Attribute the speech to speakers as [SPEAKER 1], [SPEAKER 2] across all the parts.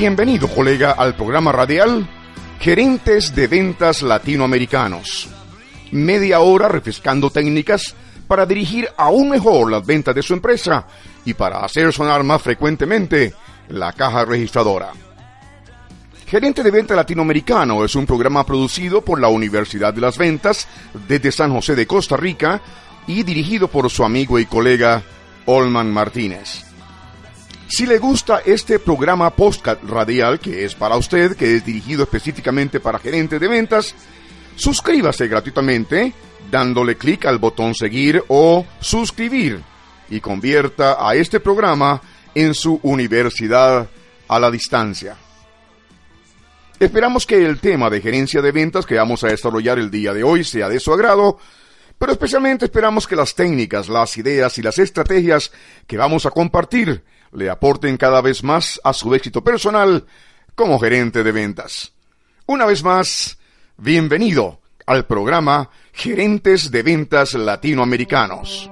[SPEAKER 1] Bienvenido, colega, al programa radial Gerentes de Ventas Latinoamericanos. Media hora refrescando técnicas para dirigir aún mejor las ventas de su empresa y para hacer sonar más frecuentemente la caja registradora. Gerente de Ventas Latinoamericano es un programa producido por la Universidad de las Ventas desde San José de Costa Rica y dirigido por su amigo y colega Olman Martínez. Si le gusta este programa podcast radial, que es para usted, que es dirigido específicamente para gerentes de ventas, suscríbase gratuitamente dándole clic al botón seguir o suscribir y convierta a este programa en su universidad a la distancia. Esperamos que el tema de gerencia de ventas que vamos a desarrollar el día de hoy sea de su agrado, pero especialmente esperamos que las técnicas, las ideas y las estrategias que vamos a compartir le aporten cada vez más a su éxito personal como gerente de ventas. Una vez más, bienvenido al programa Gerentes de Ventas Latinoamericanos.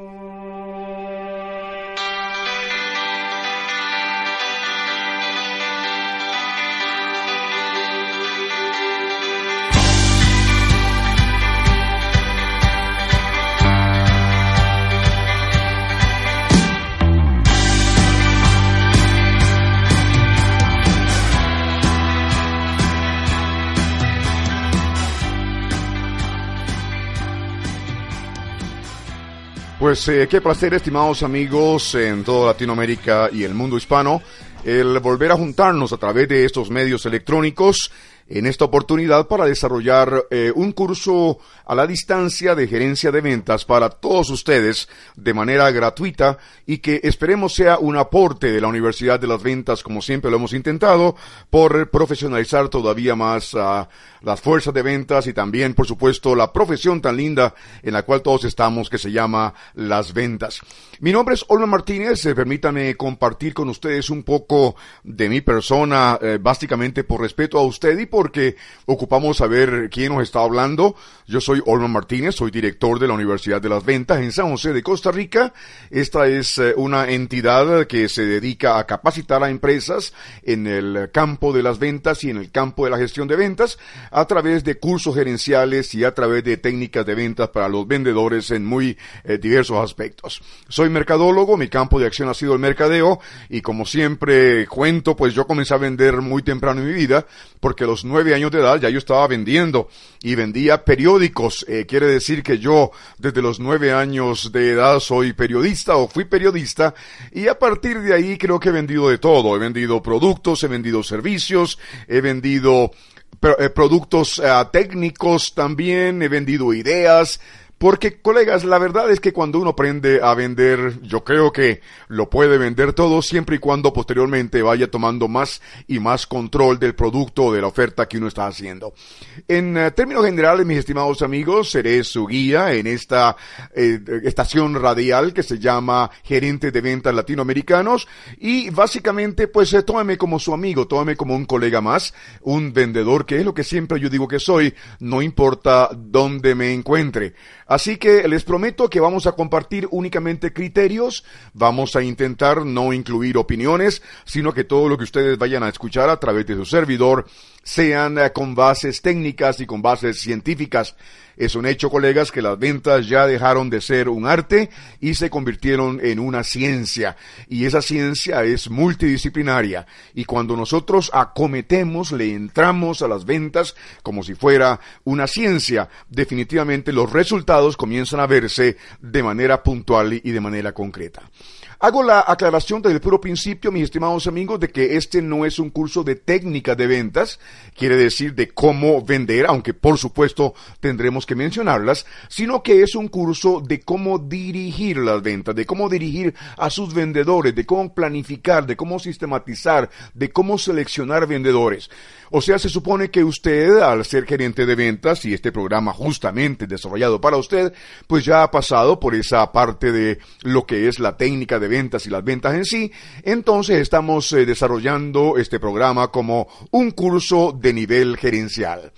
[SPEAKER 1] Pues eh, qué placer, estimados amigos en toda Latinoamérica y el mundo hispano, el volver a juntarnos a través de estos medios electrónicos en esta oportunidad para desarrollar eh, un curso a la distancia de gerencia de ventas para todos ustedes de manera gratuita y que esperemos sea un aporte de la Universidad de las Ventas, como siempre lo hemos intentado, por profesionalizar todavía más a las fuerzas de ventas y también, por supuesto, la profesión tan linda en la cual todos estamos que se llama las ventas. Mi nombre es Olma Martínez, eh, permítame compartir con ustedes un poco de mi persona, eh, básicamente por respeto a usted y porque ocupamos saber quién nos está hablando. Yo soy Olma Martínez, soy director de la Universidad de las Ventas en San José de Costa Rica. Esta es eh, una entidad que se dedica a capacitar a empresas en el campo de las ventas y en el campo de la gestión de ventas a través de cursos gerenciales y a través de técnicas de ventas para los vendedores en muy eh, diversos aspectos. Soy mercadólogo, mi campo de acción ha sido el mercadeo y como siempre cuento, pues yo comencé a vender muy temprano en mi vida porque los nueve años de edad ya yo estaba vendiendo y vendía periódicos. Eh, quiere decir que yo desde los nueve años de edad soy periodista o fui periodista y a partir de ahí creo que he vendido de todo. He vendido productos, he vendido servicios, he vendido eh, productos eh, técnicos también, he vendido ideas, porque, colegas, la verdad es que cuando uno aprende a vender, yo creo que lo puede vender todo siempre y cuando posteriormente vaya tomando más y más control del producto o de la oferta que uno está haciendo. En eh, términos generales, mis estimados amigos, seré su guía en esta eh, estación radial que se llama Gerente de Ventas Latinoamericanos y básicamente, pues, eh, como su amigo, tómeme como un colega más, un vendedor, que es lo que siempre yo digo que soy, no importa dónde me encuentre. Así que les prometo que vamos a compartir únicamente criterios, vamos a intentar no incluir opiniones, sino que todo lo que ustedes vayan a escuchar a través de su servidor sean eh, con bases técnicas y con bases científicas. Es un hecho, colegas, que las ventas ya dejaron de ser un arte y se convirtieron en una ciencia. Y esa ciencia es multidisciplinaria. Y cuando nosotros acometemos, le entramos a las ventas como si fuera una ciencia, definitivamente los resultados comienzan a verse de manera puntual y de manera concreta. Hago la aclaración desde el puro principio, mis estimados amigos, de que este no es un curso de técnica de ventas, quiere decir de cómo vender, aunque por supuesto tendremos que mencionarlas, sino que es un curso de cómo dirigir las ventas, de cómo dirigir a sus vendedores, de cómo planificar, de cómo sistematizar, de cómo seleccionar vendedores. O sea, se supone que usted, al ser gerente de ventas, y este programa justamente desarrollado para usted, pues ya ha pasado por esa parte de lo que es la técnica de ventas y las ventas en sí, entonces estamos eh, desarrollando este programa como un curso de nivel gerencial.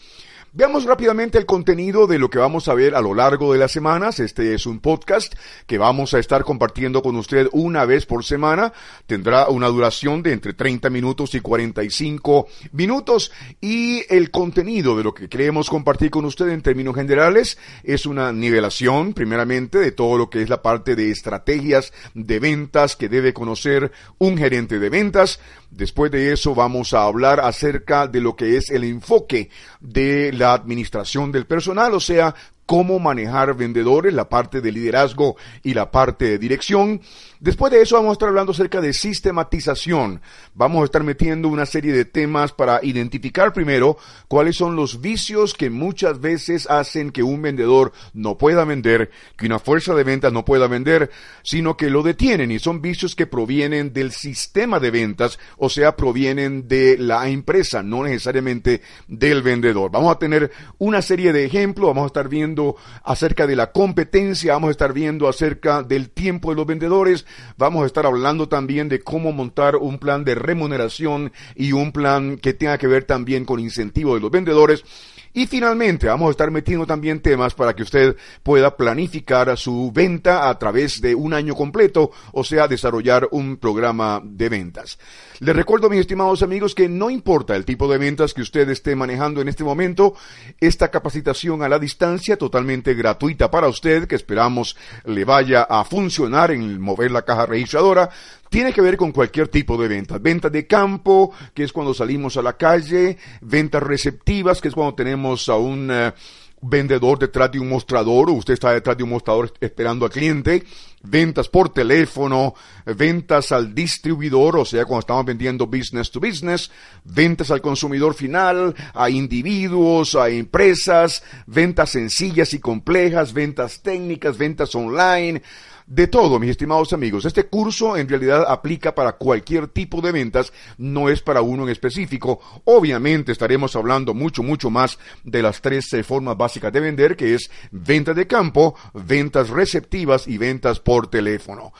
[SPEAKER 1] Veamos rápidamente el contenido de lo que vamos a ver a lo largo de las semanas. Este es un podcast que vamos a estar compartiendo con usted una vez por semana. Tendrá una duración de entre 30 minutos y 45 minutos. Y el contenido de lo que queremos compartir con usted en términos generales es una nivelación, primeramente, de todo lo que es la parte de estrategias de ventas que debe conocer un gerente de ventas. Después de eso vamos a hablar acerca de lo que es el enfoque de la administración del personal, o sea, cómo manejar vendedores, la parte de liderazgo y la parte de dirección. Después de eso vamos a estar hablando acerca de sistematización. Vamos a estar metiendo una serie de temas para identificar primero cuáles son los vicios que muchas veces hacen que un vendedor no pueda vender, que una fuerza de ventas no pueda vender, sino que lo detienen y son vicios que provienen del sistema de ventas, o sea, provienen de la empresa, no necesariamente del vendedor. Vamos a tener una serie de ejemplos, vamos a estar viendo acerca de la competencia, vamos a estar viendo acerca del tiempo de los vendedores, vamos a estar hablando también de cómo montar un plan de remuneración y un plan que tenga que ver también con incentivo de los vendedores. Y finalmente vamos a estar metiendo también temas para que usted pueda planificar su venta a través de un año completo, o sea, desarrollar un programa de ventas. Les recuerdo, mis estimados amigos, que no importa el tipo de ventas que usted esté manejando en este momento, esta capacitación a la distancia, totalmente gratuita para usted, que esperamos le vaya a funcionar en mover la caja registradora, tiene que ver con cualquier tipo de ventas. Ventas de campo, que es cuando salimos a la calle, ventas receptivas, que es cuando tenemos a un eh, vendedor detrás de un mostrador, o usted está detrás de un mostrador esperando al cliente, ventas por teléfono, ventas al distribuidor, o sea, cuando estamos vendiendo business to business, ventas al consumidor final, a individuos, a empresas, ventas sencillas y complejas, ventas técnicas, ventas online, de todo, mis estimados amigos. Este curso en realidad aplica para cualquier tipo de ventas, no es para uno en específico. Obviamente estaremos hablando mucho, mucho más de las tres eh, formas básicas de vender, que es ventas de campo, ventas receptivas y ventas por teléfono.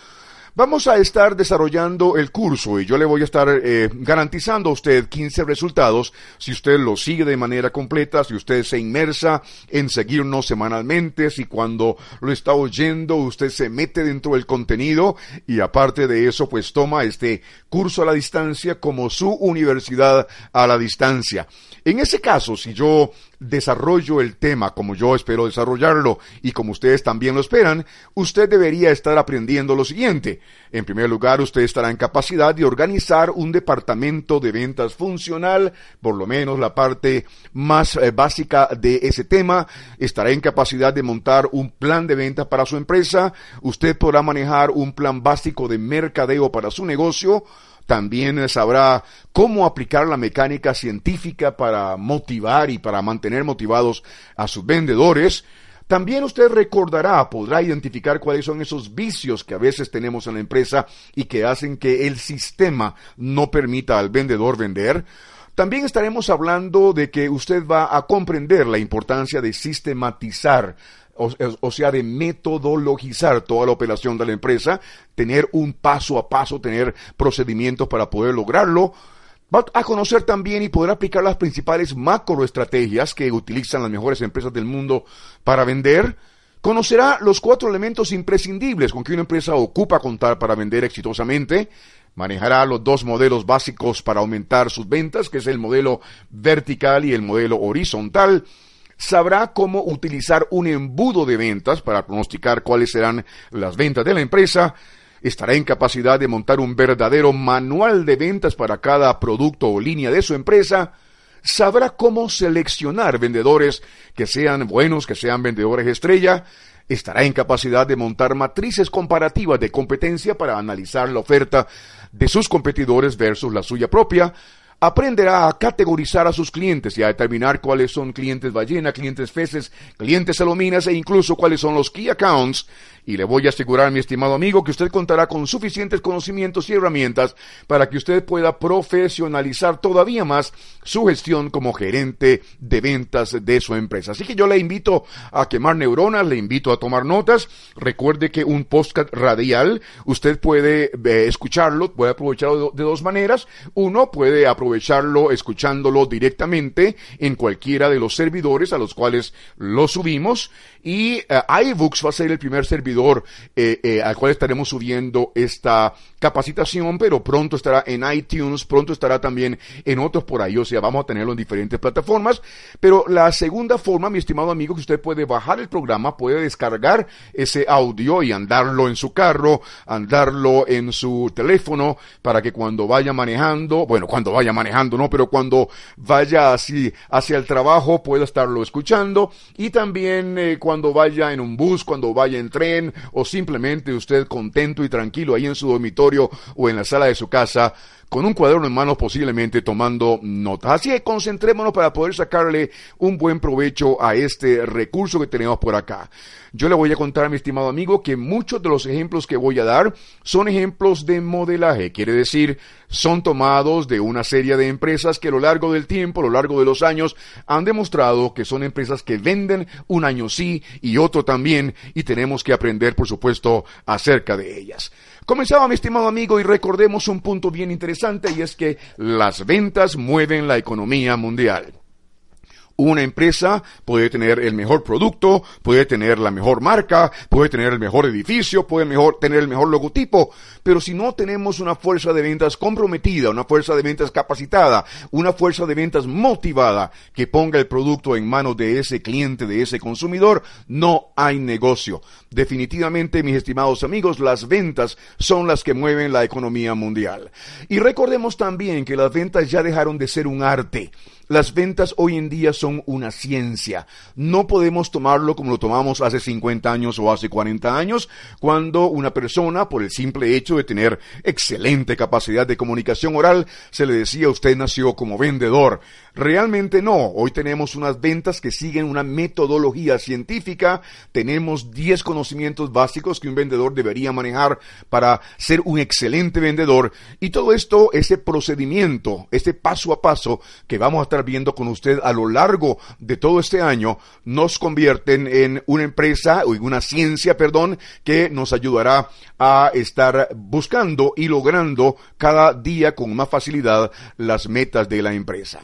[SPEAKER 1] Vamos a estar desarrollando el curso y yo le voy a estar eh, garantizando a usted 15 resultados si usted lo sigue de manera completa, si usted se inmersa en seguirnos semanalmente, si cuando lo está oyendo usted se mete dentro del contenido y aparte de eso pues toma este curso a la distancia como su universidad a la distancia. En ese caso, si yo desarrollo el tema como yo espero desarrollarlo y como ustedes también lo esperan, usted debería estar aprendiendo lo siguiente. En primer lugar, usted estará en capacidad de organizar un departamento de ventas funcional, por lo menos la parte más eh, básica de ese tema. Estará en capacidad de montar un plan de ventas para su empresa. Usted podrá manejar un plan básico de mercadeo para su negocio también sabrá cómo aplicar la mecánica científica para motivar y para mantener motivados a sus vendedores. También usted recordará, podrá identificar cuáles son esos vicios que a veces tenemos en la empresa y que hacen que el sistema no permita al vendedor vender. También estaremos hablando de que usted va a comprender la importancia de sistematizar o, sea, de metodologizar toda la operación de la empresa, tener un paso a paso, tener procedimientos para poder lograrlo. Va a conocer también y poder aplicar las principales macroestrategias que utilizan las mejores empresas del mundo para vender. Conocerá los cuatro elementos imprescindibles con que una empresa ocupa contar para vender exitosamente. manejará los dos modelos básicos para aumentar sus ventas, que es el modelo vertical y el modelo horizontal. Sabrá cómo utilizar un embudo de ventas para pronosticar cuáles serán las ventas de la empresa. Estará en capacidad de montar un verdadero manual de ventas para cada producto o línea de su empresa. Sabrá cómo seleccionar vendedores que sean buenos, que sean vendedores estrella, estará en capacidad de montar matrices comparativas de competencia para analizar la oferta de sus competidores versus la suya propia, aprenderá a categorizar a sus clientes y a determinar cuáles son clientes ballena, clientes feces, clientes salominas e incluso cuáles son los key accounts y le voy a asegurar, mi estimado amigo, que usted contará con suficientes conocimientos y herramientas para que usted pueda profesionalizar todavía más su gestión como gerente de ventas de su empresa. Así que yo le invito a quemar neuronas, le invito a tomar notas. Recuerde que un podcast radial, usted puede eh, escucharlo, puede aprovecharlo de, dos maneras. Uno puede aprovecharlo escuchándolo directamente en cualquiera de los servidores a los cuales lo subimos. Y eh, iBooks va a ser el primer servidor eh, eh, al cual estaremos subiendo esta capacitación, pero pronto estará en iTunes, pronto estará también en otros por ahí, o sea, vamos a tenerlo en diferentes plataformas. Pero la segunda forma, mi estimado amigo, que usted puede bajar el programa, puede descargar ese audio y andarlo en su carro, andarlo en su teléfono, para que cuando vaya manejando, bueno, cuando vaya manejando, no, pero cuando vaya así hacia el trabajo pueda estarlo escuchando y también eh, cuando vaya en un bus, cuando vaya en tren, o simplemente usted contento y tranquilo ahí en su dormitorio o en la sala de su casa con un cuaderno en mano posiblemente tomando notas. Así que concentrémonos para poder sacarle un buen provecho a este recurso que tenemos por acá. Yo le voy a contar, mi estimado amigo, que muchos de los ejemplos que voy a dar son ejemplos de modelaje, quiere decir, son tomados de una serie de empresas que a lo largo del tiempo, a lo largo de los años, han demostrado que son empresas que venden un año sí y otro también, y tenemos que aprender, por supuesto, acerca de ellas. Comenzaba, mi estimado amigo, y recordemos un punto bien interesante, y es que las ventas mueven la economía mundial. Una empresa puede tener el mejor producto, puede tener la mejor marca, puede tener el mejor edificio, puede mejor, tener el mejor logotipo, pero si no tenemos una fuerza de ventas comprometida, una fuerza de ventas capacitada, una fuerza de ventas motivada que ponga el producto en manos de ese cliente, de ese consumidor, no hay negocio. Definitivamente, mis estimados amigos, las ventas son las que mueven la economía mundial. Y recordemos también que las ventas ya dejaron de ser un arte. Las ventas hoy en día son una ciencia. No podemos tomarlo como lo tomamos hace 50 años o hace 40 años, cuando una persona, por el simple hecho de tener excelente capacidad de comunicación oral, se le decía usted nació como vendedor. Realmente no. Hoy tenemos unas ventas que siguen una metodología científica. Tenemos 10 conocimientos básicos que un vendedor debería manejar para ser un excelente vendedor. Y todo esto, ese procedimiento, ese paso a paso que vamos a estar viendo con usted a lo largo de todo este año nos convierten en una empresa o en una ciencia, perdón, que nos ayudará a estar buscando y logrando cada día con más facilidad las metas de la empresa.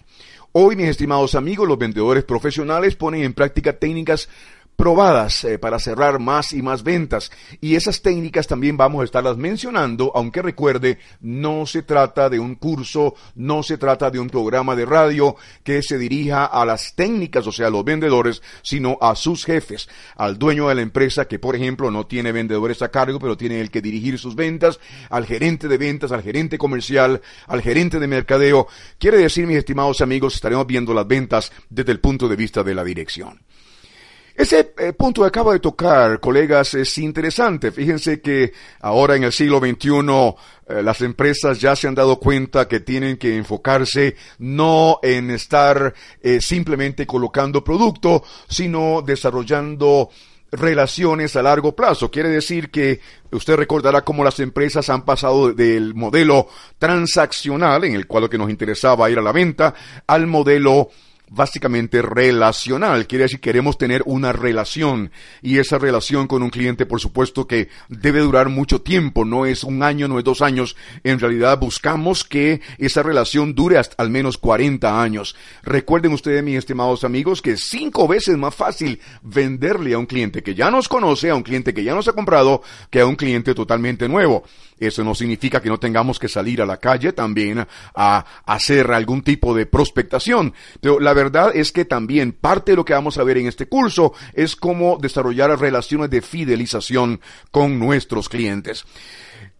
[SPEAKER 1] Hoy, mis estimados amigos, los vendedores profesionales ponen en práctica técnicas probadas eh, para cerrar más y más ventas. Y esas técnicas también vamos a estarlas mencionando, aunque recuerde, no se trata de un curso, no se trata de un programa de radio que se dirija a las técnicas, o sea, a los vendedores, sino a sus jefes, al dueño de la empresa que, por ejemplo, no tiene vendedores a cargo, pero tiene el que dirigir sus ventas, al gerente de ventas, al gerente comercial, al gerente de mercadeo. Quiere decir, mis estimados amigos, estaremos viendo las ventas desde el punto de vista de la dirección. Ese eh, punto que acaba de tocar, colegas, es interesante. Fíjense que ahora en el siglo XXI eh, las empresas ya se han dado cuenta que tienen que enfocarse no en estar eh, simplemente colocando producto, sino desarrollando relaciones a largo plazo. Quiere decir que usted recordará cómo las empresas han pasado del modelo transaccional, en el cual lo que nos interesaba ir a la venta, al modelo básicamente relacional. Quiere decir, queremos tener una relación y esa relación con un cliente, por supuesto que debe durar mucho tiempo, no es un año, no es dos años. En realidad buscamos que esa relación dure hasta al menos 40 años. Recuerden ustedes, mis estimados amigos, que es cinco veces más fácil venderle a un cliente que ya nos conoce, a un cliente que ya nos ha comprado, que a un cliente totalmente nuevo. Eso no significa que no tengamos que salir a la calle también a hacer algún tipo de prospectación. Pero la verdad es que también parte de lo que vamos a ver en este curso es cómo desarrollar relaciones de fidelización con nuestros clientes.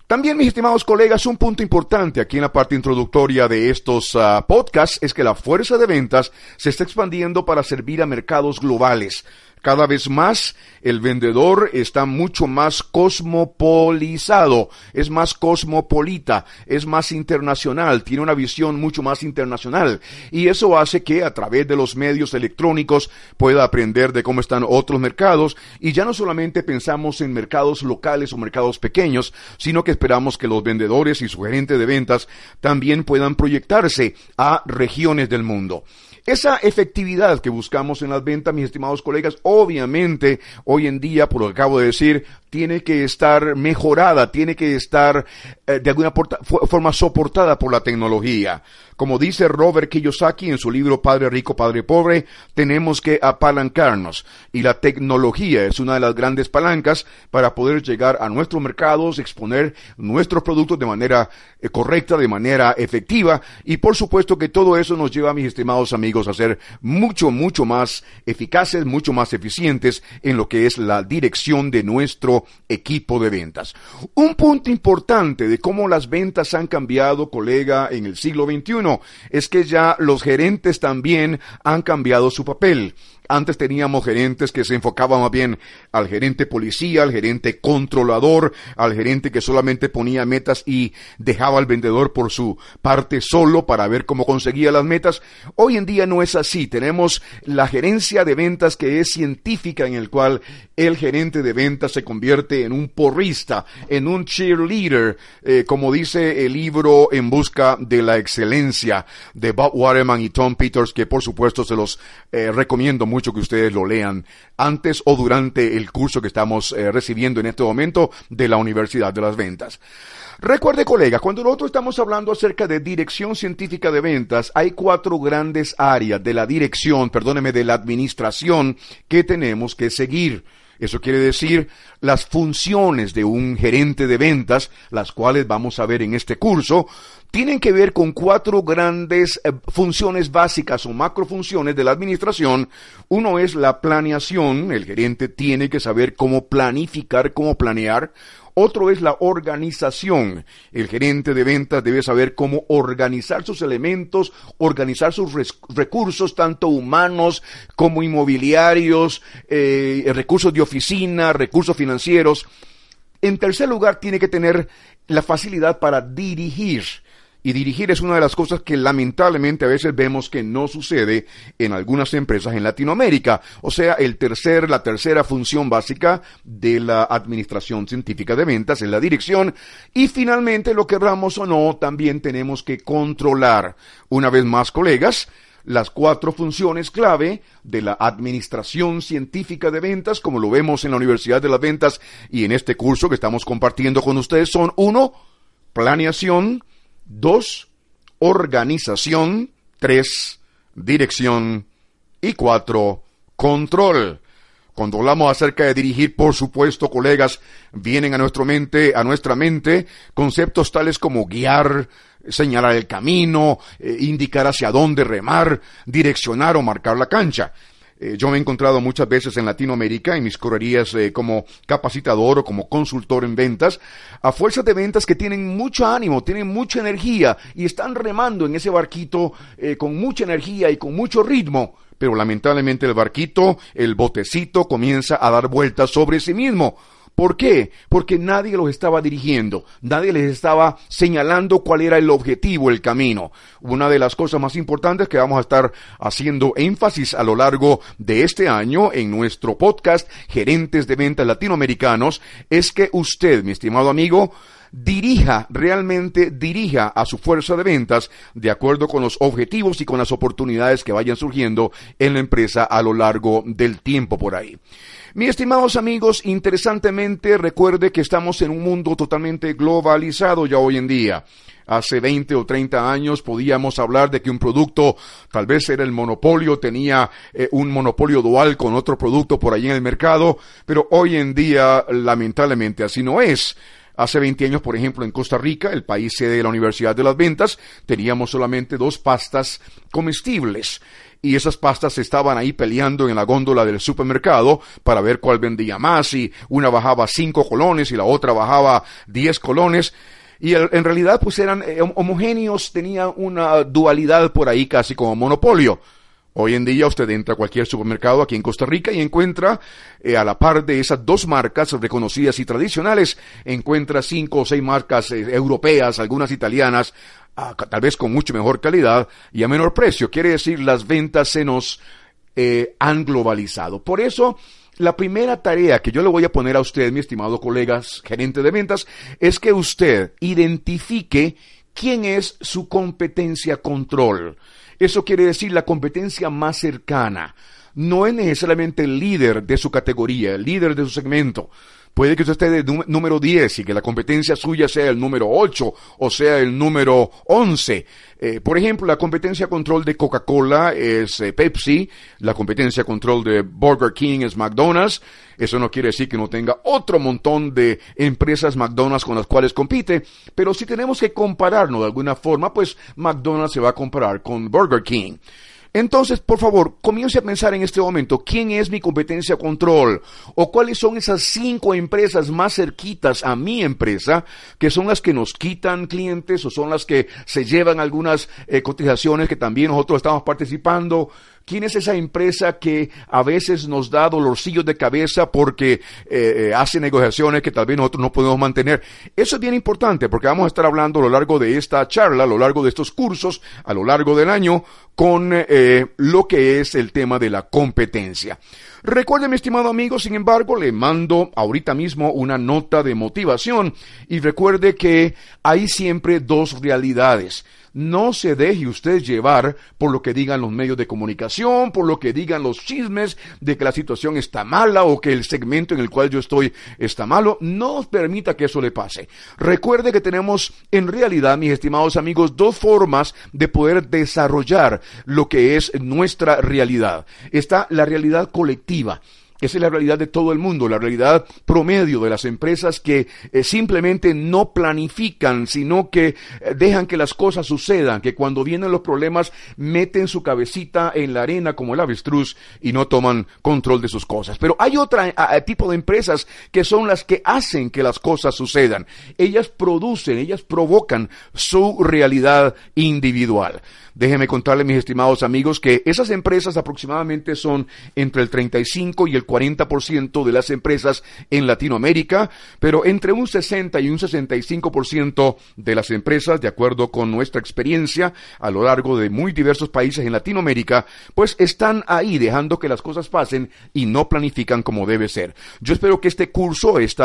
[SPEAKER 1] También, mis estimados colegas, un punto importante aquí en la parte introductoria de estos ah, podcasts es que la fuerza de ventas se está expandiendo para servir a mercados globales. Cada vez más el vendedor está mucho más cosmopolizado, es más cosmopolita, es más internacional, tiene una visión mucho más internacional. Y eso hace que a través de los medios electrónicos pueda aprender de cómo están otros mercados. Y ya no solamente pensamos en mercados locales o mercados pequeños, sino que esperamos que los vendedores y su gerente de ventas también puedan proyectarse a regiones del mundo. Esa efectividad que buscamos en las ventas, mis estimados colegas, obviamente hoy en día, por lo que acabo de decir, tiene que estar mejorada, tiene que estar eh, de alguna forma soportada por la tecnología. Como dice Robert Kiyosaki en su libro Padre Rico, Padre Pobre, tenemos que apalancarnos. Y la tecnología es una de las grandes palancas para poder llegar a nuestros mercados, exponer nuestros productos de manera eh, correcta, de manera efectiva. Y por supuesto que todo eso nos lleva, mis estimados amigos, a ser mucho, mucho más eficaces, mucho más eficientes en lo que es la dirección de nuestro equipo de ventas. Un punto importante de cómo las ventas han cambiado, colega, en el siglo XXI es que ya los gerentes también han cambiado su papel. Antes teníamos gerentes que se enfocaban más bien al gerente policía, al gerente controlador, al gerente que solamente ponía metas y dejaba al vendedor por su parte solo para ver cómo conseguía las metas. Hoy en día no es así. Tenemos la gerencia de ventas que es científica en el cual el gerente de ventas se convierte en un porrista, en un cheerleader, eh, como dice el libro En busca de la excelencia de Bob Waterman y Tom Peters, que por supuesto se los eh, recomiendo que ustedes lo lean antes o durante el curso que estamos eh, recibiendo en este momento de la Universidad de las Ventas. Recuerde, colega, cuando nosotros estamos hablando acerca de dirección científica de ventas, hay cuatro grandes áreas de la dirección, perdóneme, de la administración que tenemos que seguir. Eso quiere decir las funciones de un gerente de ventas, las cuales vamos a ver en este curso, tienen que ver con cuatro grandes eh, funciones básicas o macrofunciones de la administración. Uno es la planeación, el gerente tiene que saber cómo planificar, cómo planear. Otro es la organización. El gerente de ventas debe saber cómo organizar sus elementos, organizar sus recursos, tanto humanos como inmobiliarios, eh, recursos de oficina, recursos financieros. En tercer lugar, tiene que tener la facilidad para dirigir. Y dirigir es una de las cosas que lamentablemente a veces vemos que no sucede en algunas empresas en Latinoamérica. O sea, el tercer, la tercera función básica de la administración científica de ventas es la dirección. Y finalmente, lo querramos o no, también tenemos que controlar. Una vez más, colegas, las cuatro funciones clave de la administración científica de ventas, como lo vemos en la Universidad de las Ventas y en este curso que estamos compartiendo con ustedes, son uno, planeación, Dos, organización. Tres, dirección. Y cuatro, control. Cuando hablamos acerca de dirigir, por supuesto, colegas, vienen a nuestra mente, a nuestra mente, conceptos tales como guiar, señalar el camino, eh, indicar hacia dónde remar, direccionar o marcar la cancha. Eh, yo me he encontrado muchas veces en Latinoamérica, en mis correrías eh, como capacitador o como consultor en ventas, a fuerzas de ventas que tienen mucho ánimo, tienen mucha energía y están remando en ese barquito eh, con mucha energía y con mucho ritmo. Pero lamentablemente el barquito, el botecito comienza a dar vueltas sobre sí mismo ¿Por qué? Porque nadie los estaba dirigiendo, nadie les estaba señalando cuál era el objetivo, el camino. Una de las cosas más importantes que vamos a estar haciendo énfasis a lo largo de este año en nuestro podcast Gerentes de Ventas Latinoamericanos es que usted, mi estimado amigo, dirija, realmente dirija a su fuerza de ventas de acuerdo con los objetivos y con las oportunidades que vayan surgiendo en la empresa a lo largo del tiempo por ahí. Mis estimados amigos, interesantemente recuerde que estamos en un mundo totalmente globalizado ya hoy en día. Hace 20 o 30 años podíamos hablar de que un producto tal vez era el monopolio, tenía eh, un monopolio dual con otro producto por ahí en el mercado, pero hoy en día lamentablemente así no es. Hace 20 años, por ejemplo, en Costa Rica, el país sede de la Universidad de las Ventas, teníamos solamente dos pastas comestibles y esas pastas estaban ahí peleando en la góndola del supermercado para ver cuál vendía más y una bajaba cinco colones y la otra bajaba diez colones y en realidad pues eran eh, homogéneos, tenía una dualidad por ahí casi como monopolio. Hoy en día usted entra a cualquier supermercado aquí en Costa Rica y encuentra, eh, a la par de esas dos marcas reconocidas y tradicionales, encuentra cinco o seis marcas eh, europeas, algunas italianas, tal vez con mucho mejor calidad y a menor precio. Quiere decir, las ventas se nos han globalizado. Por eso, la primera tarea que yo le voy a poner a usted, mi estimado colegas gerente de ventas, es que usted identifique quién es su competencia control. Eso quiere decir la competencia más cercana. No es necesariamente el líder de su categoría, el líder de su segmento. Puede que usted esté de número 10 y que la competencia suya sea el número 8 o sea el número 11. Eh, por ejemplo, la competencia control de Coca-Cola es eh, Pepsi, la competencia control de Burger King es McDonald's. Eso no quiere decir que no tenga otro montón de empresas McDonald's con las cuales compite, pero si tenemos que compararnos de alguna forma, pues McDonald's se va a comparar con Burger King. Entonces, por favor, comience a pensar en este momento, ¿quién es mi competencia control? ¿O cuáles son esas cinco empresas más cerquitas a mi empresa, que son las que nos quitan clientes o son las que se llevan algunas eh, cotizaciones que también nosotros estamos participando? ¿Quién es esa empresa que a veces nos da dolorcillos de cabeza porque eh, eh, hace negociaciones que tal vez nosotros no podemos mantener? Eso es bien importante porque vamos a estar hablando a lo largo de esta charla, a lo largo de estos cursos, a lo largo del año, con eh, lo que es el tema de la competencia. Recuerde, mi estimado amigo, sin embargo, le mando ahorita mismo una nota de motivación y recuerde que hay siempre dos realidades. No se deje usted llevar por lo que digan los medios de comunicación, por lo que digan los chismes de que la situación está mala o que el segmento en el cual yo estoy está malo. No permita que eso le pase. Recuerde que tenemos en realidad, mis estimados amigos, dos formas de poder desarrollar lo que es nuestra realidad. Está la realidad colectiva esa es la realidad de todo el mundo, la realidad promedio de las empresas que eh, simplemente no planifican, sino que eh, dejan que las cosas sucedan, que cuando vienen los problemas meten su cabecita en la arena como el avestruz y no toman control de sus cosas. Pero hay otro tipo de empresas que son las que hacen que las cosas sucedan. Ellas producen, ellas provocan su realidad individual. Déjenme contarle, mis estimados amigos, que esas empresas aproximadamente son entre el 35 y el 40% de las empresas en Latinoamérica, pero entre un 60 y un 65% de las empresas, de acuerdo con nuestra experiencia a lo largo de muy diversos países en Latinoamérica, pues están ahí dejando que las cosas pasen y no planifican como debe ser. Yo espero que este curso, este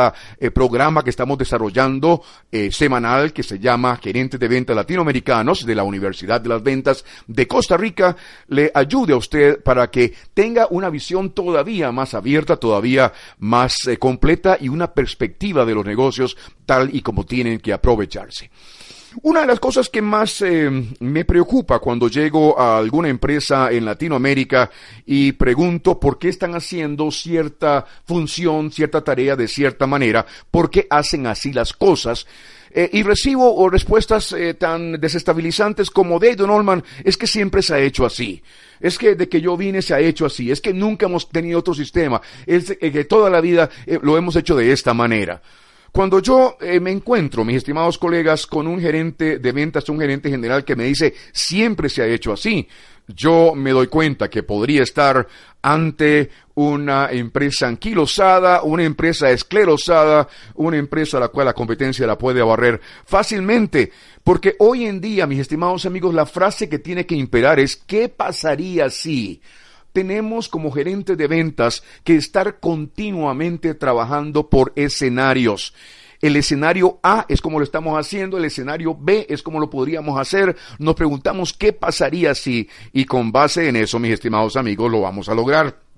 [SPEAKER 1] programa que estamos desarrollando eh, semanal, que se llama Gerentes de Ventas Latinoamericanos de la Universidad de las Ventas, de Costa Rica le ayude a usted para que tenga una visión todavía más abierta, todavía más eh, completa y una perspectiva de los negocios tal y como tienen que aprovecharse. Una de las cosas que más eh, me preocupa cuando llego a alguna empresa en Latinoamérica y pregunto por qué están haciendo cierta función, cierta tarea de cierta manera, por qué hacen así las cosas, eh, y recibo respuestas eh, tan desestabilizantes como de Don Olman, es que siempre se ha hecho así. Es que de que yo vine se ha hecho así. Es que nunca hemos tenido otro sistema. Es que toda la vida lo hemos hecho de esta manera. Cuando yo eh, me encuentro, mis estimados colegas, con un gerente de ventas, un gerente general que me dice, siempre se ha hecho así, yo me doy cuenta que podría estar ante una empresa anquilosada, una empresa esclerosada, una empresa a la cual la competencia la puede barrer fácilmente. Porque hoy en día, mis estimados amigos, la frase que tiene que imperar es, ¿qué pasaría si? tenemos como gerente de ventas que estar continuamente trabajando por escenarios. El escenario A es como lo estamos haciendo, el escenario B es como lo podríamos hacer. Nos preguntamos qué pasaría si, y con base en eso, mis estimados amigos, lo vamos a lograr.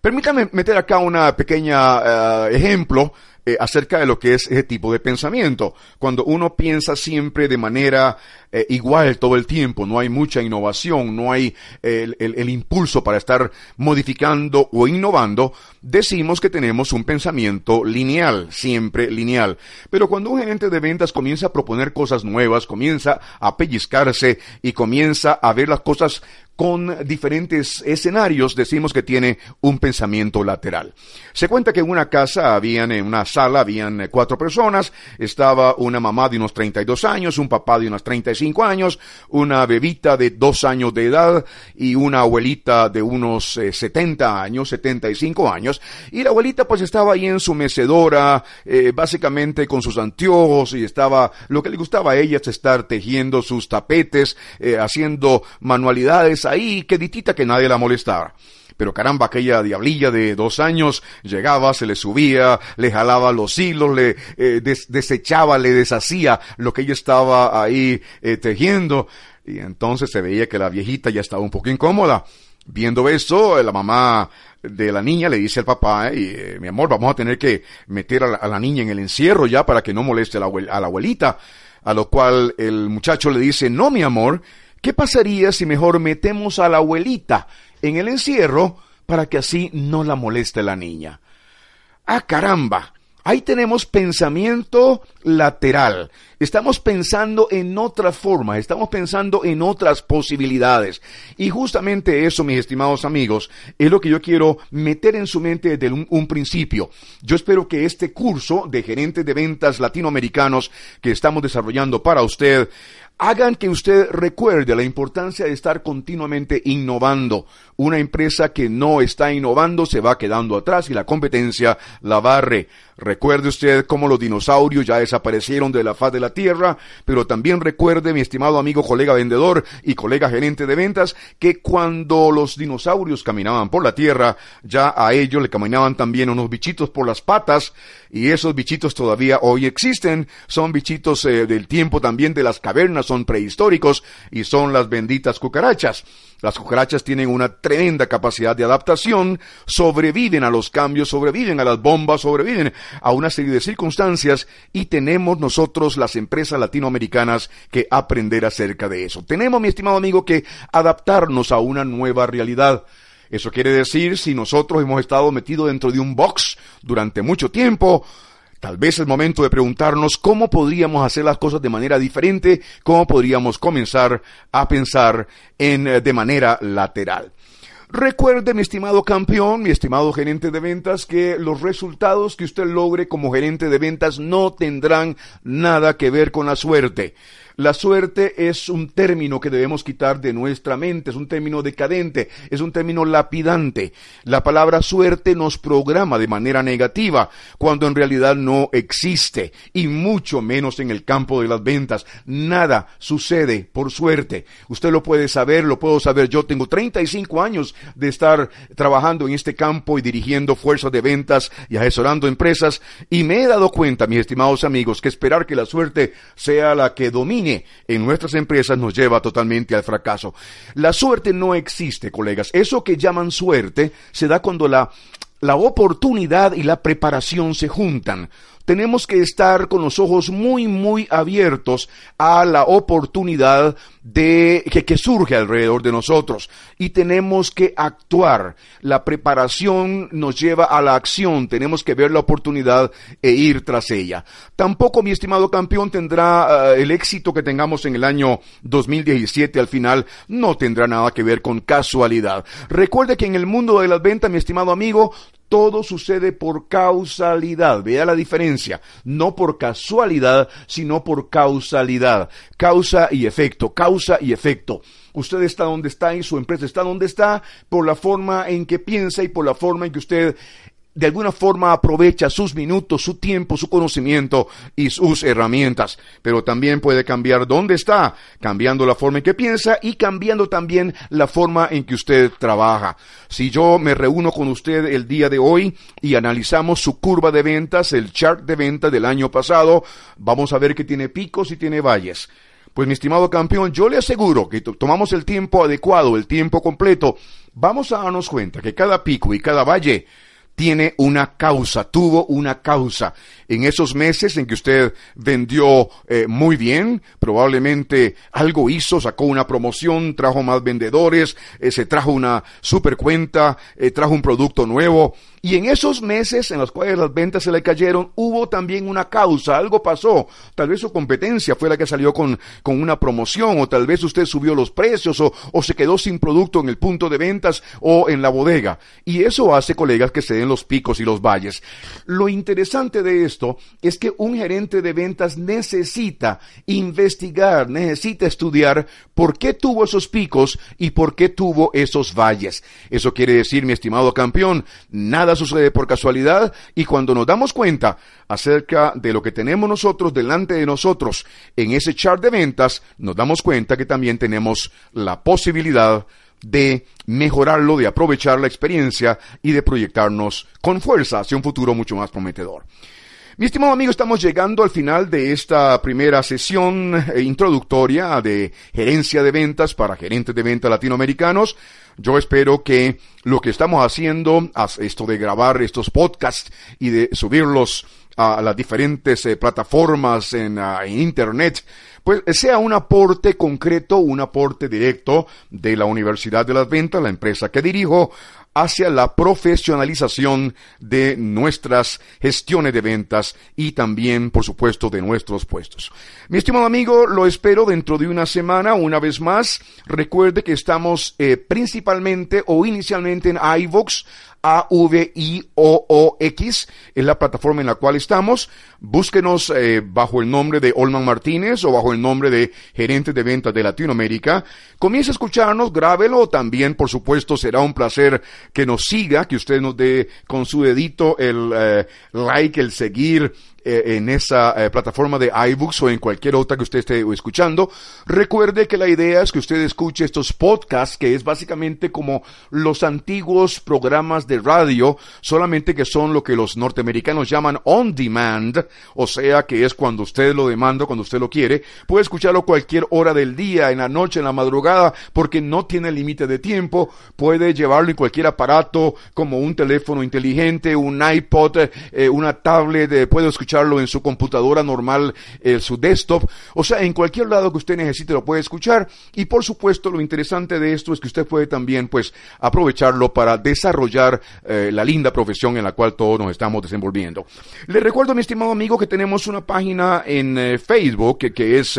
[SPEAKER 1] Permítame meter acá una pequeña eh, ejemplo eh, acerca de lo que es ese tipo de pensamiento. Cuando uno piensa siempre de manera eh, igual todo el tiempo, no hay mucha innovación, no hay el, el, impulso para estar modificando o innovando, decimos que tenemos un pensamiento lineal, siempre lineal. Pero cuando un gerente de ventas comienza a proponer cosas nuevas, comienza a pellizcarse y comienza a ver las cosas con diferentes escenarios, decimos que tiene un pensamiento lateral. Se cuenta que en una casa habían, en una sala, habían cuatro personas, estaba una mamá de unos 32 años, un papá de unos 35 años, una bebita de dos años de edad y una abuelita de unos 70 eh, años, 75 años, y la abuelita pues estaba ahí en su mecedora, eh, básicamente con sus anteojos y estaba, lo que le gustaba a ella es estar tejiendo sus tapetes, eh, haciendo manualidades ahí, que ditita que nadie la molestara. Pero caramba, aquella diablilla de dos años llegaba, se le subía, le jalaba los hilos, le eh, desechaba, le deshacía lo que ella estaba ahí eh, tejiendo. Y entonces se veía que la viejita ya estaba un poco incómoda. Viendo eso, la mamá de la niña le dice al papá, eh, mi amor, vamos a tener que meter a la, niña en el encierro ya para que no moleste a la, a la abuelita. A lo cual el muchacho le dice, no, mi amor, ¿Qué pasaría si mejor metemos a la abuelita en el encierro para que así no la moleste la niña? Ah, caramba. Ahí tenemos pensamiento lateral. Estamos pensando en otra forma, estamos pensando en otras posibilidades. Y justamente eso, mis estimados amigos, es lo que yo quiero meter en su mente desde un, un principio. Yo espero que este curso de gerentes de ventas latinoamericanos que estamos desarrollando para usted hagan que usted recuerde la importancia de estar continuamente innovando. Una empresa que no está innovando se va quedando atrás y la competencia la barre. Recuerde usted cómo los dinosaurios ya desaparecieron de la faz de la tierra, pero también recuerde, mi estimado amigo colega vendedor y colega gerente de ventas, que cuando los dinosaurios caminaban por la tierra, ya a ellos le caminaban también unos bichitos por las patas, y esos bichitos todavía hoy existen, son bichitos eh, del tiempo también de las cavernas, son prehistóricos, y son las benditas cucarachas. Las cucarachas tienen una tremenda capacidad de adaptación, sobreviven a los cambios, sobreviven a las bombas, sobreviven a una serie de circunstancias y tenemos nosotros, las empresas latinoamericanas, que aprender acerca de eso. Tenemos, mi estimado amigo, que adaptarnos a una nueva realidad. Eso quiere decir, si nosotros hemos estado metidos dentro de un box durante mucho tiempo, Tal vez es momento de preguntarnos cómo podríamos hacer las cosas de manera diferente, cómo podríamos comenzar a pensar en eh, de manera lateral. Recuerde, mi estimado campeón, mi estimado gerente de ventas, que los resultados que usted logre como gerente de ventas no tendrán nada que ver con la suerte. La suerte es un término que debemos quitar de nuestra mente, es un término decadente, es un término lapidante. La palabra suerte nos programa de manera negativa, cuando en realidad no existe, y mucho menos en el campo de las ventas. Nada sucede por suerte. Usted lo puede saber, lo puedo saber. Yo tengo 35 años de estar trabajando en este campo y dirigiendo fuerzas de ventas y asesorando empresas, y me he dado cuenta, mis estimados amigos, que esperar que la suerte sea la que domine en nuestras empresas nos lleva totalmente al fracaso. La suerte no existe, colegas. Eso que llaman suerte se da cuando la, la oportunidad y la preparación se juntan tenemos que estar con los ojos muy, muy abiertos a la oportunidad de que, surge alrededor de nosotros y tenemos que actuar. La preparación nos lleva a la acción, tenemos que ver la oportunidad e ir tras ella. Tampoco, mi estimado campeón, tendrá eh, el éxito que tengamos en el año 2017 al final, no tendrá nada que ver con casualidad. Recuerde que en el mundo de las ventas, mi estimado amigo, todo sucede por causalidad. Vea la diferencia. No por casualidad, sino por causalidad. Causa y efecto, causa y efecto. Usted está donde está y su empresa está donde está por la forma en que piensa y por la forma en que usted de alguna forma aprovecha sus minutos, su tiempo, su conocimiento y sus herramientas, pero también puede cambiar dónde está, cambiando la forma en que piensa y cambiando también la forma en que usted trabaja. Si yo me reúno con usted el día de hoy y analizamos su curva de ventas, el chart de venta del año pasado, vamos a ver que tiene picos y tiene valles. Pues mi estimado campeón, yo le aseguro que tomamos el tiempo adecuado, el tiempo completo, vamos a darnos cuenta que cada pico y cada valle tiene una causa, tuvo una causa. En esos meses en que usted vendió eh, muy bien, probablemente algo hizo, sacó una promoción, trajo más vendedores, eh, se trajo una super cuenta, eh, trajo un producto nuevo, y en esos meses en los cuales las ventas se le cayeron, hubo también una causa, algo pasó. Tal vez su competencia fue la que salió con, con una promoción, o tal vez usted subió los precios, o, o se quedó sin producto en el punto de ventas o en la bodega. Y eso hace, colegas, que se den los picos y los valles. Lo interesante de esto es que un gerente de ventas necesita investigar, necesita estudiar por qué tuvo esos picos y por qué tuvo esos valles. Eso quiere decir, mi estimado campeón, nada sucede por casualidad y cuando nos damos cuenta acerca de lo que tenemos nosotros delante de nosotros en ese chart de ventas, nos damos cuenta que también tenemos la posibilidad de mejorarlo, de aprovechar la experiencia y de proyectarnos con fuerza hacia un futuro mucho más prometedor. Mi estimado amigo, estamos llegando al final de esta primera sesión eh, introductoria de gerencia de ventas para gerentes de ventas latinoamericanos. Yo espero que lo que estamos haciendo, esto de grabar estos podcasts y de subirlos a las diferentes eh, plataformas en, en Internet, pues sea un aporte concreto, un aporte directo de la Universidad de las Ventas, la empresa que dirijo, hacia la profesionalización de nuestras gestiones de ventas y también, por supuesto, de nuestros puestos. Mi estimado amigo, lo espero dentro de una semana, una vez más. Recuerde que estamos eh, principalmente o inicialmente en iVoox, a-V-I-O-O-X es la plataforma en la cual estamos. Búsquenos eh, bajo el nombre de Olman Martínez o bajo el nombre de Gerente de Ventas de Latinoamérica. Comience a escucharnos, grábelo. También, por supuesto, será un placer que nos siga, que usted nos dé con su dedito el eh, like, el seguir, eh, en esa eh, plataforma de iBooks o en cualquier otra que usted esté escuchando. Recuerde que la idea es que usted escuche estos podcasts, que es básicamente como los antiguos programas de radio, solamente que son lo que los norteamericanos llaman on demand, o sea que es cuando usted lo demanda, cuando usted lo quiere. Puede escucharlo cualquier hora del día, en la noche, en la madrugada, porque no tiene límite de tiempo. Puede llevarlo en cualquier aparato, como un teléfono inteligente, un iPod, eh, una tablet, puede escuchar en su computadora normal, en eh, su desktop, o sea, en cualquier lado que usted necesite lo puede escuchar y por supuesto lo interesante de esto es que usted puede también pues aprovecharlo para desarrollar eh, la linda profesión en la cual todos nos estamos desenvolviendo. Le recuerdo, mi estimado amigo, que tenemos una página en eh, Facebook que, que es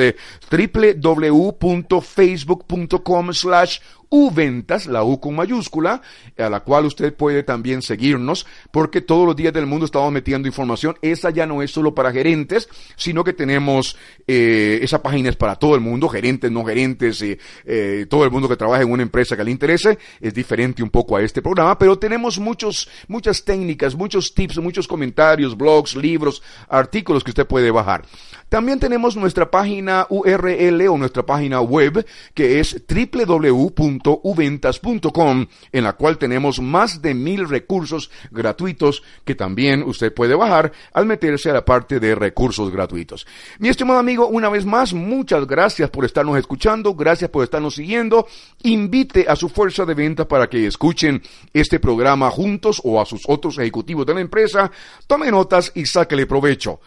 [SPEAKER 1] www.facebook.com slash Uventas, la U con mayúscula, a la cual usted puede también seguirnos, porque todos los días del mundo estamos metiendo información. Esa ya no es solo para gerentes, sino que tenemos, eh, esa página es para todo el mundo, gerentes, no gerentes, eh, eh, todo el mundo que trabaja en una empresa que le interese. Es diferente un poco a este programa, pero tenemos muchos, muchas técnicas, muchos tips, muchos comentarios, blogs, libros, artículos que usted puede bajar. También tenemos nuestra página URL o nuestra página web, que es www uventas.com en la cual tenemos más de mil recursos gratuitos que también usted puede bajar al meterse a la parte de recursos gratuitos. Mi estimado amigo, una vez más, muchas gracias por estarnos escuchando, gracias por estarnos siguiendo. Invite a su fuerza de venta para que escuchen este programa juntos o a sus otros ejecutivos de la empresa. Tome notas y sáquele provecho.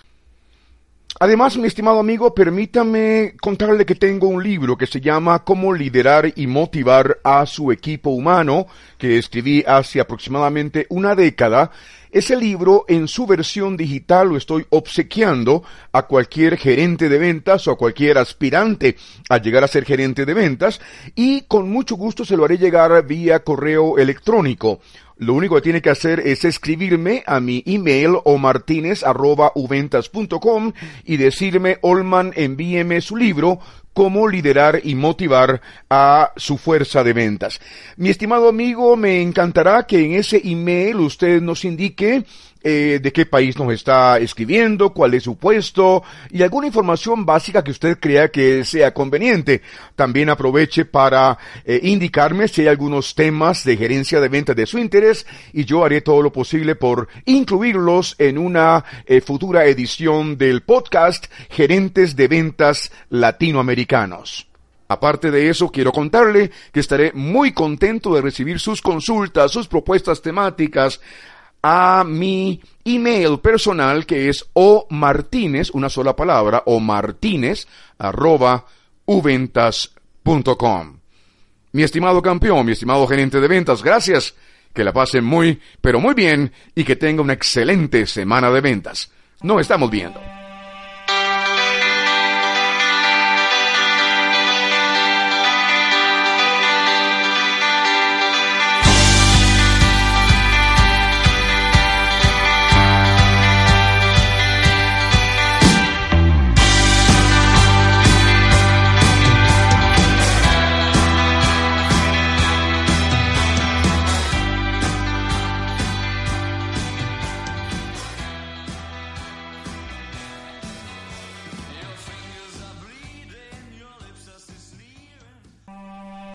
[SPEAKER 1] Además, mi estimado amigo, permítame contarle que tengo un libro que se llama Cómo liderar y motivar a su equipo humano, que escribí hace aproximadamente una década. Ese libro, en su versión digital, lo estoy obsequiando a cualquier gerente de ventas o a cualquier aspirante a llegar a ser gerente de ventas y con mucho gusto se lo haré llegar vía correo electrónico. Lo único que tiene que hacer es escribirme a mi email o martinez y decirme, Olman, envíeme su libro cómo liderar y motivar a su fuerza de ventas. Mi estimado amigo, me encantará que en ese email usted nos indique eh, de qué país nos está escribiendo, cuál es su puesto y alguna información básica que usted crea que sea conveniente. También aproveche para eh, indicarme si hay algunos temas de gerencia de ventas de su interés y yo haré todo lo posible por incluirlos en una eh, futura edición del podcast Gerentes de Ventas Latinoamericanos. Aparte de eso, quiero contarle que estaré muy contento de recibir sus consultas, sus propuestas temáticas, a mi email personal que es o martínez, una sola palabra, o martínez, arroba uventas.com. Mi estimado campeón, mi estimado gerente de ventas, gracias. Que la pasen muy, pero muy bien y que tenga una excelente semana de ventas. Nos estamos viendo.